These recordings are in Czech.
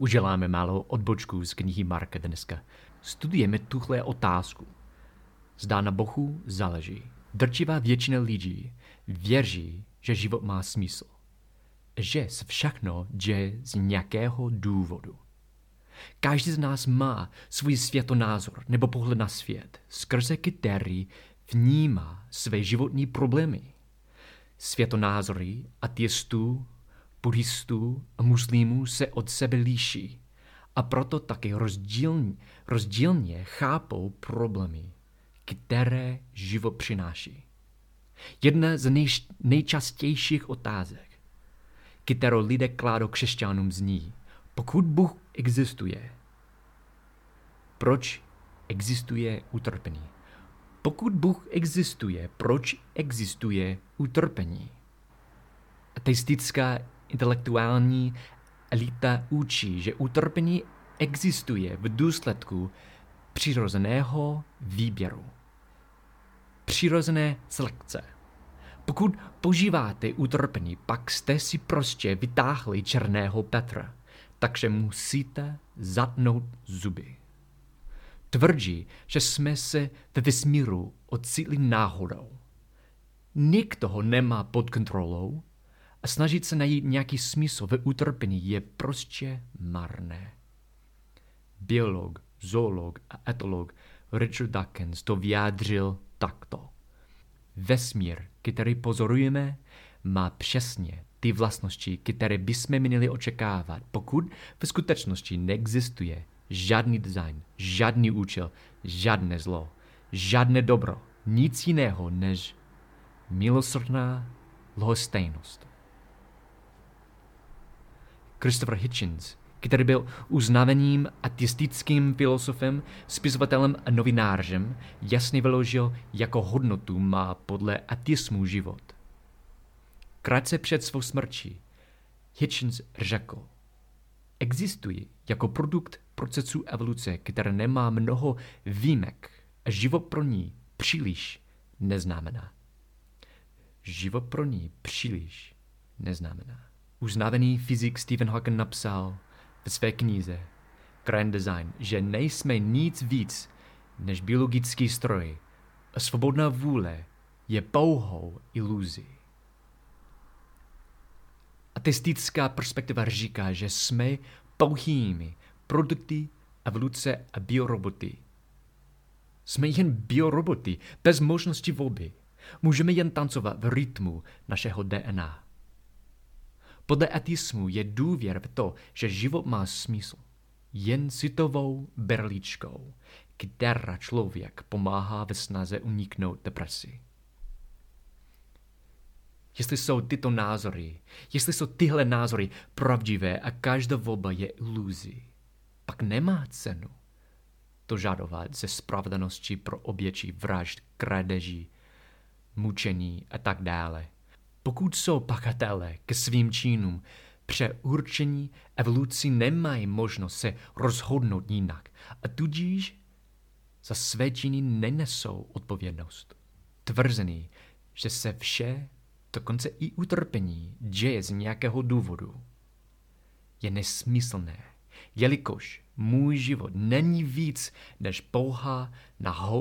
Uděláme malou odbočku z knihy Marka dneska. Studujeme tuhle otázku. Zdá na Bohu záleží. Drčivá většina lidí věří, že život má smysl. Že se všechno děje z nějakého důvodu. Každý z nás má svůj světonázor nebo pohled na svět, skrze který vnímá své životní problémy. Světonázory ateistů, buddhistů a muslimů se od sebe liší a proto také rozdílně, rozdílně chápou problémy, které život přináší. Jedna z nej, nejčastějších otázek, kterou lidé kládou křesťanům zní, pokud Bůh existuje, proč existuje utrpení? Pokud Bůh existuje, proč existuje utrpení? Ateistická intelektuální elita učí, že utrpení existuje v důsledku přirozeného výběru. Přirozené selekce. Pokud požíváte utrpení, pak jste si prostě vytáhli černého Petra, takže musíte zatnout zuby. Tvrdí, že jsme se ve vesmíru ocitli náhodou. Nikdo ho nemá pod kontrolou a snažit se najít nějaký smysl ve utrpení je prostě marné. Biolog, zoolog a etolog Richard Dawkins to vyjádřil takto. Vesmír, který pozorujeme, má přesně ty vlastnosti, které bychom měli očekávat, pokud v skutečnosti neexistuje žádný design, žádný účel, žádné zlo, žádné dobro, nic jiného než milosrdná lhostejnost. Christopher Hitchens, který byl uznávaným ateistickým filosofem, spisovatelem a novinářem, jasně vyložil, jako hodnotu má podle ateismu život. Krátce před svou smrtí Hitchens řekl, existují jako produkt procesu evoluce, které nemá mnoho výjimek a život pro ní příliš neznamená. Život pro ní příliš neznamená. Uznávaný fyzik Stephen Hawking napsal ve své knize Grand Design, že nejsme nic víc než biologický stroj a svobodná vůle je pouhou iluzí. Ateistická perspektiva říká, že jsme pouhými produkty evoluce a bioroboty. Jsme jen bioroboty bez možnosti volby. Můžeme jen tancovat v rytmu našeho DNA. Podle ateismu je důvěr v to, že život má smysl, jen citovou berličkou, která člověk pomáhá ve snaze uniknout depresi. Jestli jsou tyto názory, jestli jsou tyhle názory pravdivé a každá volba je iluzí, pak nemá cenu to žadovat ze spravedlnosti pro oběčí vražd, krádeží, mučení a tak dále. Pokud jsou pachatelé ke svým činům přeurčení evoluci nemají možnost se rozhodnout jinak a tudíž za své činy nenesou odpovědnost. Tvrzený, že se vše, dokonce i utrpení, děje z nějakého důvodu, je nesmyslné, jelikož můj život není víc než pouhá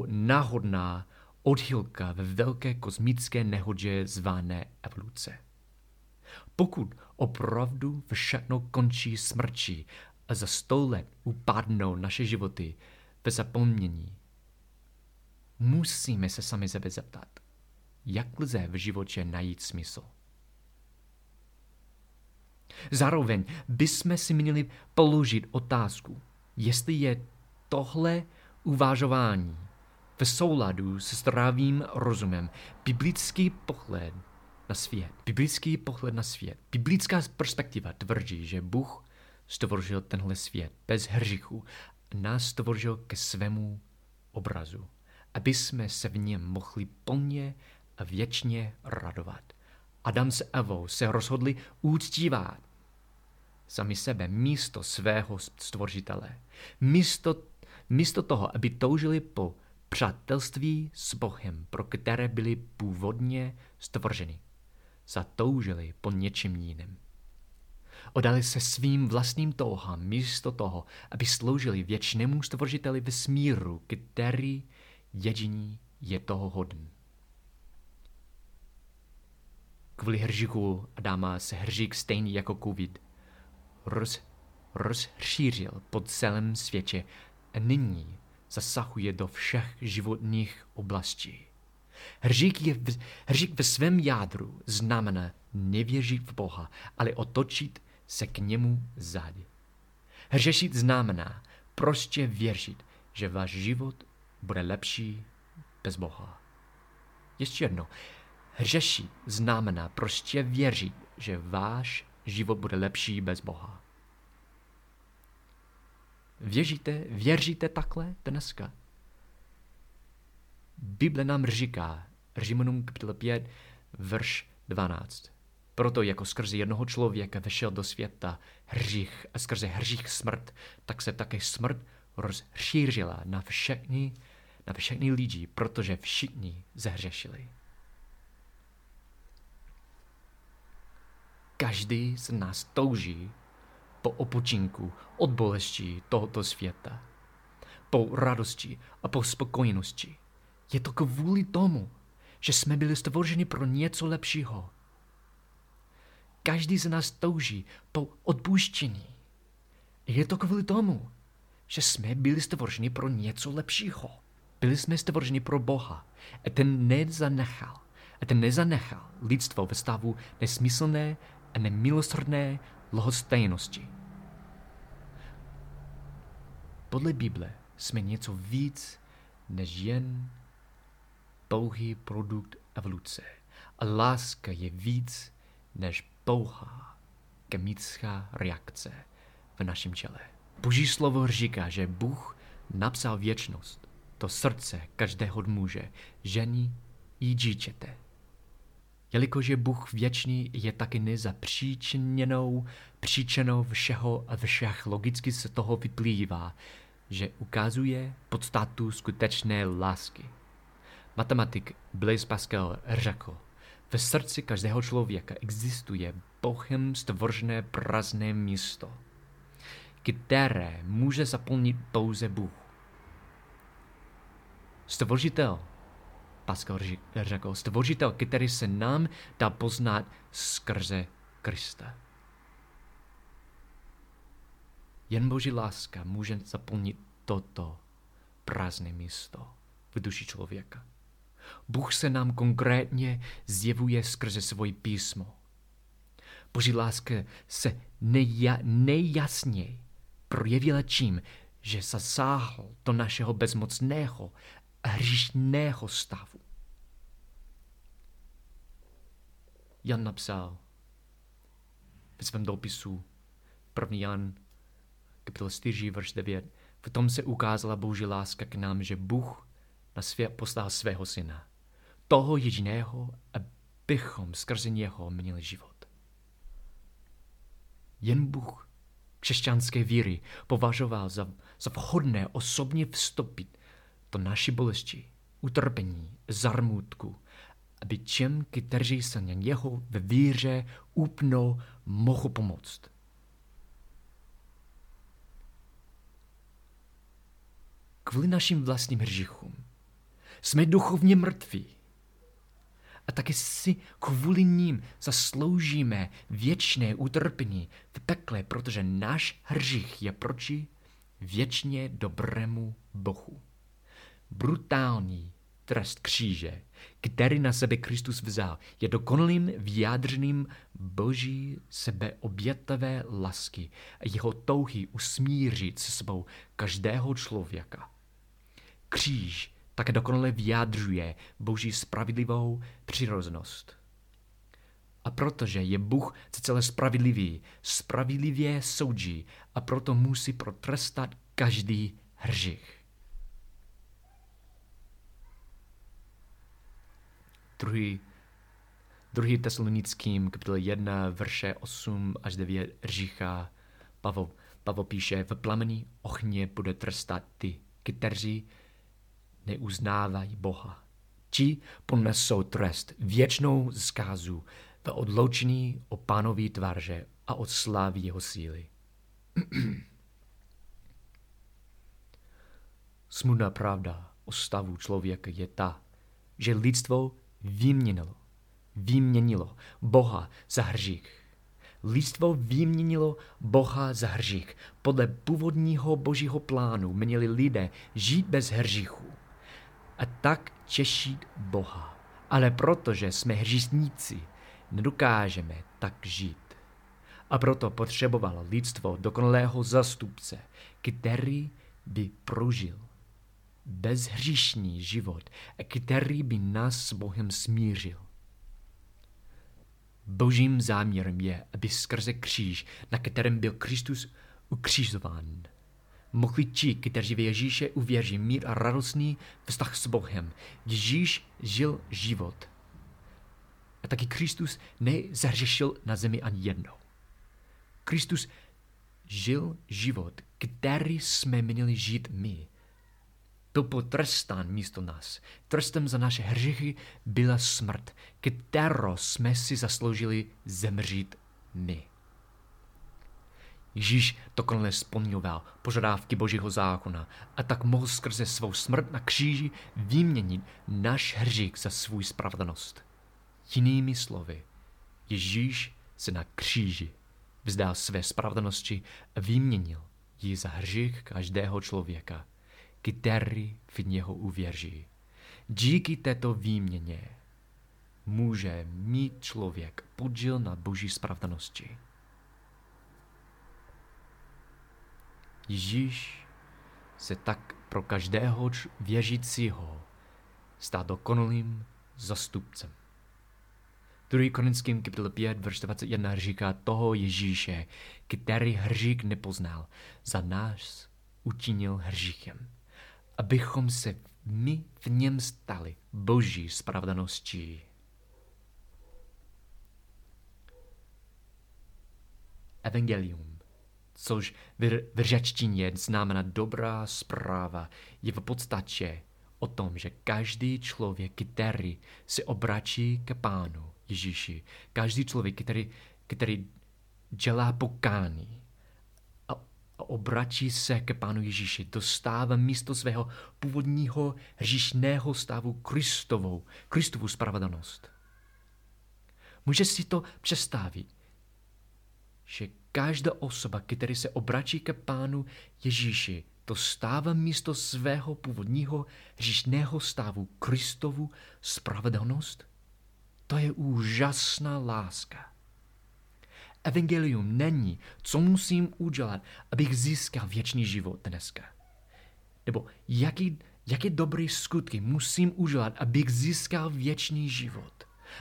náhodná odchylka ve velké kosmické nehodě zvané evoluce. Pokud opravdu všechno končí smrčí a za sto let upadnou naše životy ve zapomnění, musíme se sami sebe zeptat, jak lze v životě najít smysl. Zároveň bychom si měli položit otázku, jestli je tohle uvažování v souladu se zdravým rozumem, biblický pohled na svět. Biblický pohled na svět. Biblická perspektiva tvrdí, že Bůh stvořil tenhle svět bez hříchu a nás stvořil ke svému obrazu, aby jsme se v něm mohli plně a věčně radovat. Adam s Evou se rozhodli úctívat sami sebe místo svého stvořitele. Místo, místo toho, aby toužili po přátelství s Bohem, pro které byli původně stvořeni. Zatoužili po něčem jiném. Odali se svým vlastním touhám místo toho, aby sloužili věčnému stvořiteli vesmíru, který jediný je toho hodný. Kvůli hříchu Adama se hřík stejný jako covid roz, rozšířil po celém světě a nyní zasahuje do všech životních oblastí. Hřík, je v, hřík ve svém jádru znamená nevěřit v Boha, ale otočit se k němu zády. Hřešit znamená prostě věřit, že váš život bude lepší bez Boha. Ještě jedno. Hřešit znamená prostě věřit, že váš život bude lepší bez Boha. Věříte, věříte takhle dneska? Bible nám říká, Římanům kapitola 5, verš 12. Proto jako skrze jednoho člověka vešel do světa hřích a skrze hřích smrt, tak se také smrt rozšířila na všechny, na všechny lidi, protože všichni zahřešili. Každý z nás touží po opočinku od bolesti tohoto světa, po radosti a po spokojenosti. Je to kvůli tomu, že jsme byli stvořeni pro něco lepšího. Každý z nás touží po odpuštění. Je to kvůli tomu, že jsme byli stvořeni pro něco lepšího. Byli jsme stvořeni pro Boha a ten nezanechal. A ten nezanechal lidstvo ve stavu nesmyslné a nemilosrdné lhostejnosti. Podle Bible jsme něco víc než jen pouhý produkt evoluce. A láska je víc než pouhá chemická reakce v našem těle. Boží slovo říká, že Bůh napsal věčnost do srdce každého muže, ženy i dítěte. Jelikož je Bůh věčný, je taky nezapříčiněnou příčinou všeho a všech logicky se toho vyplývá, že ukazuje podstatu skutečné lásky. Matematik Blaise Pascal řekl, ve srdci každého člověka existuje Bohem stvořené prázdné místo, které může zaplnit pouze Bůh. Stvořitel, Pascal řekl, stvořitel, který se nám dá poznat skrze Krista. Jen Boží láska může zaplnit toto prázdné místo v duši člověka. Bůh se nám konkrétně zjevuje skrze svoje písmo. Boží láska se neja, nejjasněji projevila tím, že zasáhl do našeho bezmocného hříšného stavu. Jan napsal ve svém dopisu 1. Jan kapitola 4, verš 9. V tom se ukázala boží láska k nám, že Bůh na svět poslal svého syna. Toho jediného, abychom skrze něho měli život. Jen Bůh křesťanské víry považoval za, za vhodné osobně vstoupit do naší bolesti, utrpení, zarmutku, aby těm, kteří se na něho ve víře upnou, mohl pomoct. Kvůli našim vlastním hříchům jsme duchovně mrtví. A taky si kvůli ním zasloužíme věčné utrpení v pekle, protože náš hřích je proti věčně dobrému Bohu. Brutální trest kříže, který na sebe Kristus vzal, je dokonalým vyjádřeným boží sebeobětavé lásky a jeho touhy usmířit se sebou každého člověka. Kříž také dokonale vyjádřuje boží spravedlivou přiroznost. A protože je Bůh celé spravedlivý, spravedlivě soudí a proto musí protrestat každý hřích. Druhý, druhý tesalonickým, kapitol 1, verše 8 až 9 říká Pavel, Pavel píše, v plamení ohně bude trestat ty, kteří neuznávají Boha. Ti ponesou trest věčnou zkázu v odloučení o pánový tvarže a od slávy jeho síly. Smutná pravda o stavu člověka je ta, že lidstvo vyměnilo, vyměnilo Boha za hřích. Lidstvo vyměnilo Boha za hřích. Podle původního božího plánu měli lidé žít bez hříchu a tak těšit Boha. Ale protože jsme hříšníci, nedokážeme tak žít. A proto potřebovalo lidstvo dokonalého zastupce, který by prožil bezhříšný život který by nás s Bohem smířil. Božím záměrem je, aby skrze kříž, na kterém byl Kristus ukřižován, mohli ti, kteří v Ježíše uvěří, mít a radostný vztah s Bohem. Ježíš žil život. A taky Kristus nezahřešil na zemi ani jednou. Kristus žil život, který jsme měli žít my. Byl potrestán místo nás. Trestem za naše hřichy byla smrt, kterou jsme si zasloužili zemřít my. Ježíš dokonale splňoval požadavky Božího zákona a tak mohl skrze svou smrt na kříži vyměnit náš hřích za svůj spravedlnost. Jinými slovy, Ježíš se na kříži vzdal své spravedlnosti a vyměnil ji za hřích každého člověka, který v něho uvěří. Díky této výměně může mít člověk podíl na boží spravedlnosti. Ježíš se tak pro každého věřícího stá dokonalým zastupcem. 2. Korinským kapitol 5, verš 21 říká toho Ježíše, který hřík nepoznal, za nás učinil hříchem, abychom se my v něm stali boží spravedlností. Evangelium což v řečtině znamená dobrá zpráva, je v podstatě o tom, že každý člověk, který se obračí k Pánu Ježíši, každý člověk, který, který dělá pokání a, obračí se k Pánu Ježíši, dostává místo svého původního hříšného stavu Kristovou, Kristovu spravedlnost. Může si to představit, že každá osoba, která se obračí ke Pánu Ježíši, to stává místo svého původního hříšného stavu Kristovu spravedlnost? To je úžasná láska. Evangelium není, co musím udělat, abych získal věčný život dneska. Nebo jaký, jaké dobré skutky musím udělat, abych získal věčný život.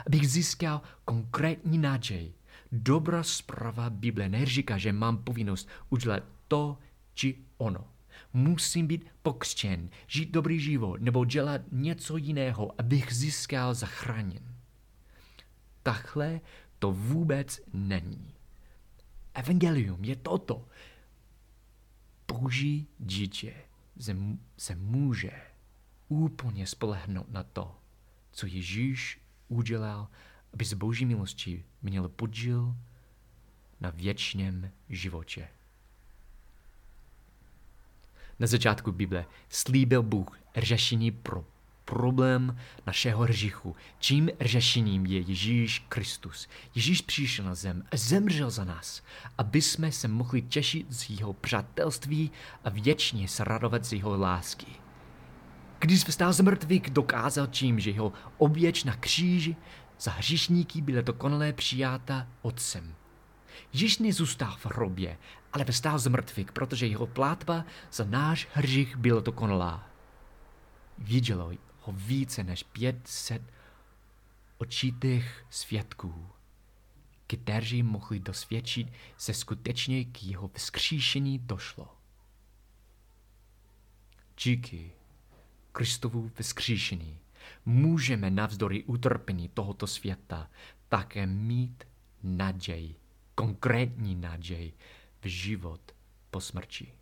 Abych získal konkrétní naději, Dobrá zpráva Bible neříká, že mám povinnost udělat to či ono. Musím být pokřtěn, žít dobrý život nebo dělat něco jiného, abych získal zachráněn. Takhle to vůbec není. Evangelium je toto. Boží dítě se může úplně spolehnout na to, co Ježíš udělal aby z boží milosti měl podíl na věčném životě. Na začátku Bible slíbil Bůh řešení pro problém našeho hříchu. Čím řešením je Ježíš Kristus. Ježíš přišel na zem a zemřel za nás, aby jsme se mohli těšit z jeho přátelství a věčně se radovat z jeho lásky. Když vstal z mrtvých, dokázal tím, že jeho oběč na kříži za hříšníky byla dokonale přijata otcem. Ježíš nezůstal v hrobě, ale vstál z mrtvých, protože jeho plátba za náš hřích byla dokonalá. Vidělo ho více než 500 očitých svědků, kteří mohli dosvědčit, že skutečně k jeho vzkříšení došlo. Díky Kristovu vzkříšení můžeme navzdory utrpení tohoto světa také mít naději, konkrétní naději v život po smrti.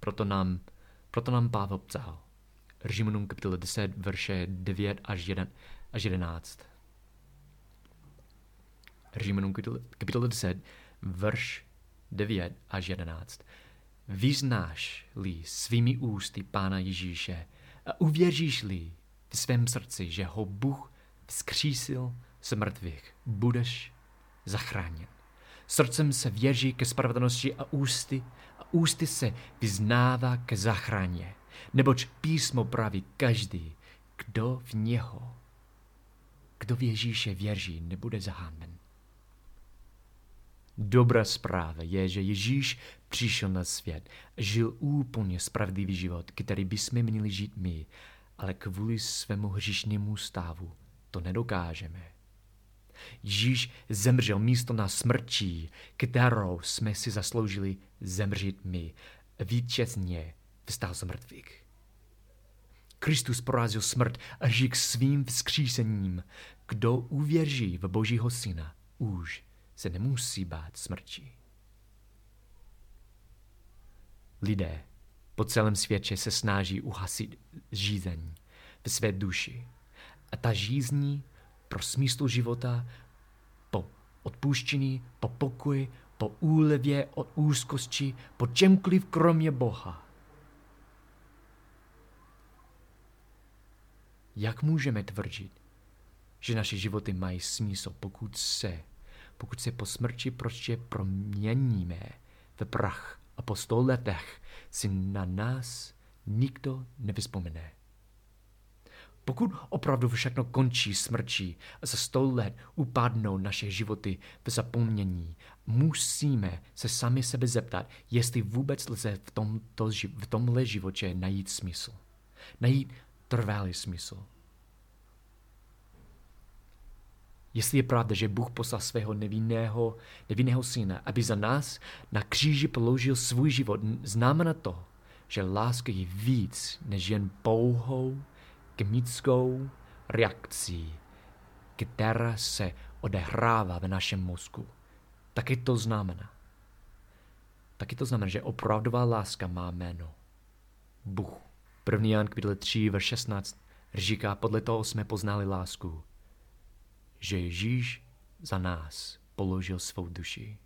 Proto nám, proto nám Pavel psal. Římanům kapitola 10, verše 9 až 1 až 11. Římanům kapitola 10, verš 9 až 11. Vyznáš-li svými ústy Pána Ježíše a uvěříš-li v svém srdci, že ho Bůh vzkřísil z mrtvých, budeš zachráněn. Srdcem se věří ke spravedlnosti a ústy ústy se vyznává ke zachráně. Neboť písmo praví každý, kdo v něho, kdo v Ježíše věří, nebude zahámen. Dobrá zpráva je, že Ježíš přišel na svět, žil úplně spravedlivý život, který bychom měli žít my, ale kvůli svému hřišnému stavu to nedokážeme. Ježíš zemřel místo na smrčí, kterou jsme si zasloužili zemřít my. Vítězně vstal z mrtvých. Kristus porazil smrt a žil svým vzkřísením. Kdo uvěří v Božího Syna, už se nemusí bát smrti. Lidé po celém světě se snaží uhasit žízeň ve své duši. A ta žízní pro smysl života, po odpuštění, po pokoji, po úlevě od úzkosti, po čemkoliv kromě Boha. Jak můžeme tvrdit, že naše životy mají smysl, pokud se, pokud se po smrti prostě proměníme v prach a po sto letech si na nás nikdo nevyspomene. Pokud opravdu všechno končí smrčí a za sto let upadnou naše životy v zapomnění, musíme se sami sebe zeptat, jestli vůbec lze v, tomto, v tomhle životě najít smysl. Najít trvalý smysl. Jestli je pravda, že Bůh poslal svého nevinného, nevinného syna, aby za nás na kříži položil svůj život, znamená to, že láska je víc než jen pouhou chemickou reakcí, která se odehrává v našem mozku. Taky to znamená. Taky to znamená, že opravdová láska má jméno. Bůh. První Jan kapitole 3, verš 16 říká, podle toho jsme poznali lásku, že Ježíš za nás položil svou duši.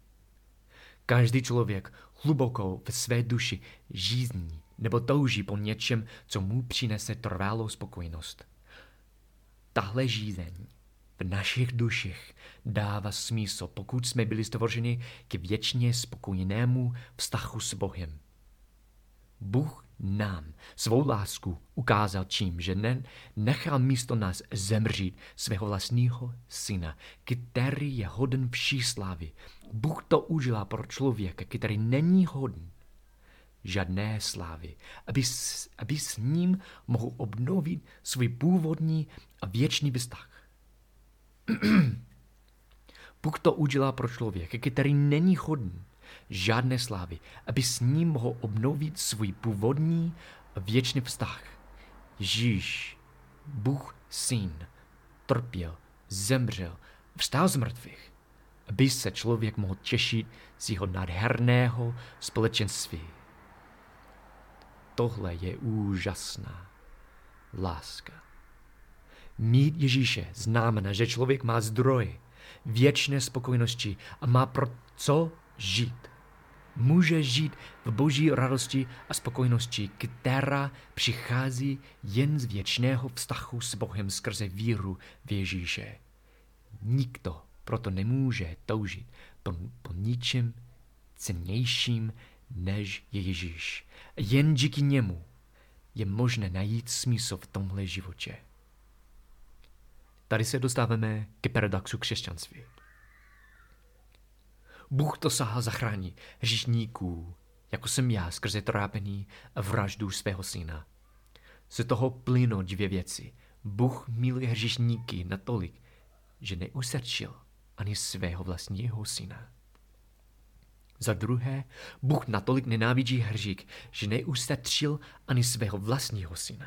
Každý člověk hluboko ve své duši žízní nebo touží po něčem, co mu přinese trvalou spokojenost. Tahle žízeň v našich duších dává smysl, pokud jsme byli stvořeni k věčně spokojenému vztahu s Bohem. Bůh nám svou lásku ukázal čím, že ne, nechal místo nás zemřít svého vlastního syna, který je hoden vší slávy. Bůh to udělá pro člověka, který není hoden žádné slávy, aby, s, aby s ním mohl obnovit svůj původní a věčný vztah. Bůh to udělá pro člověka, který není hodný žádné slávy, aby s ním mohl obnovit svůj původní a věčný vztah. Ježíš, Bůh syn, trpěl, zemřel, vstal z mrtvých, aby se člověk mohl těšit z jeho nádherného společenství. Tohle je úžasná láska. Mít Ježíše znamená, že člověk má zdroj věčné spokojenosti a má pro co žít. Může žít v boží radosti a spokojenosti, která přichází jen z věčného vztahu s Bohem skrze víru v Ježíše. Nikdo proto nemůže toužit po, po ničem cennějším než je Ježíš. Jen díky němu je možné najít smysl v tomhle životě. Tady se dostáváme k paradoxu křesťanství. Bůh to sahal zachrání hříšníků, jako jsem já skrze trápení a vraždu svého syna. Z toho plynou dvě věci. Bůh miluje hříšníky natolik, že neusrčil ani svého vlastního syna. Za druhé, Bůh natolik nenávidí hřík, že neustatřil ani svého vlastního syna.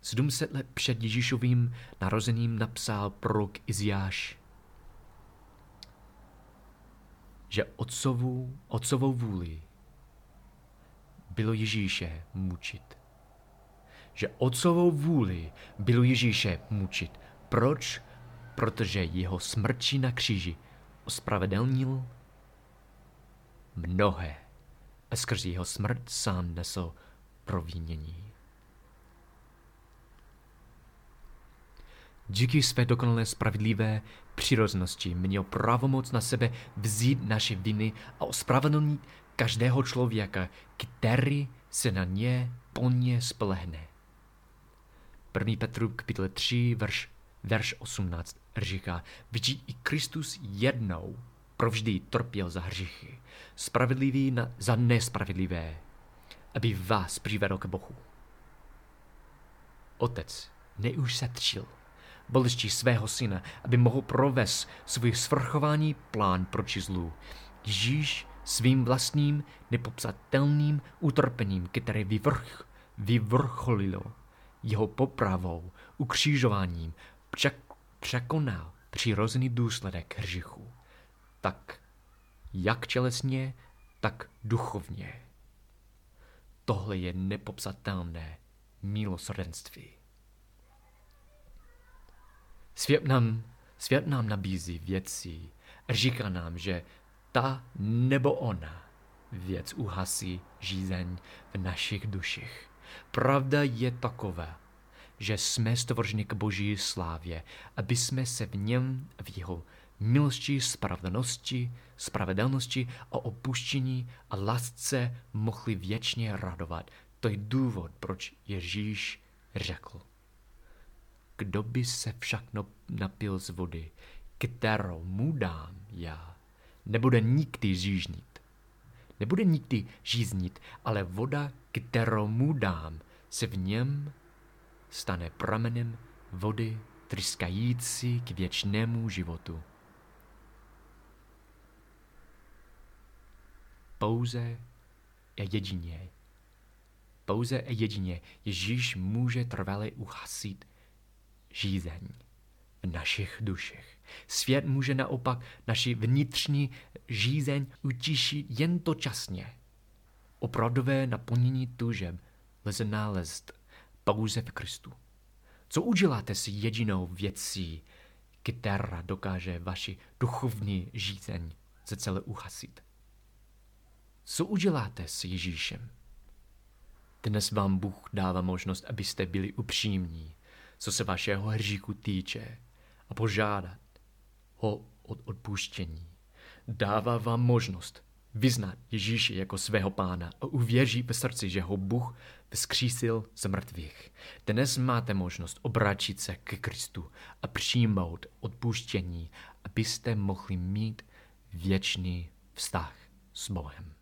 700 let před Ježíšovým narozením napsal prorok Iziáš, že otcovou, otcovou vůli bylo Ježíše mučit. Že otcovou vůli bylo Ježíše mučit. Proč? protože jeho smrčí na kříži ospravedlnil mnohé a skrze jeho smrt sám nesl provinění. Díky své dokonalé spravedlivé přirozenosti měl pravomoc na sebe vzít naše viny a ospravedlnit každého člověka, který se na ně plně spolehne. 1. Petru kapitole 3, verš, verš 18 říká, vidí i Kristus jednou provždy trpěl za hříchy, spravedlivý na, za nespravedlivé, aby vás přivedl k Bohu. Otec neušetřil bolestí svého syna, aby mohl provést svůj svrchovaný plán proti zlu. Ježíš svým vlastním nepopsatelným utrpením, které vyvrch, vyvrcholilo jeho popravou, ukřižováním, překonal přirozený důsledek hříchu. Tak jak tělesně, tak duchovně. Tohle je nepopsatelné milosrdenství. Svět nám, svět nám nabízí věci a říká nám, že ta nebo ona věc uhasí žízeň v našich duších. Pravda je taková, že jsme stvořeni k boží slávě, aby jsme se v něm, v jeho milosti, spravedlnosti, spravedlnosti a opuštění a lásce mohli věčně radovat. To je důvod, proč Ježíš řekl. Kdo by se však napil z vody, kterou mu dám já, nebude nikdy žížnit. Nebude nikdy žíznit, ale voda, kterou mu dám, se v něm stane pramenem vody tryskající k věčnému životu. Pouze a jedině, pouze a jedině Ježíš může trvale uhasit žízeň v našich duších. Svět může naopak naši vnitřní žízeň utišit jen to časně. Opravdové naplnění tužeb lze nalézt pouze v Kristu. Co uděláte s jedinou věcí, která dokáže vaši duchovní žízeň ze celé uhasit? Co uděláte s Ježíšem? Dnes vám Bůh dává možnost, abyste byli upřímní, co se vašeho hříchu týče, a požádat ho od odpuštění. Dává vám možnost vyznat Ježíše jako svého pána a uvěří ve srdci, že ho Bůh vzkřísil z mrtvých. Dnes máte možnost obrátit se k Kristu a přijmout odpuštění, abyste mohli mít věčný vztah s Bohem.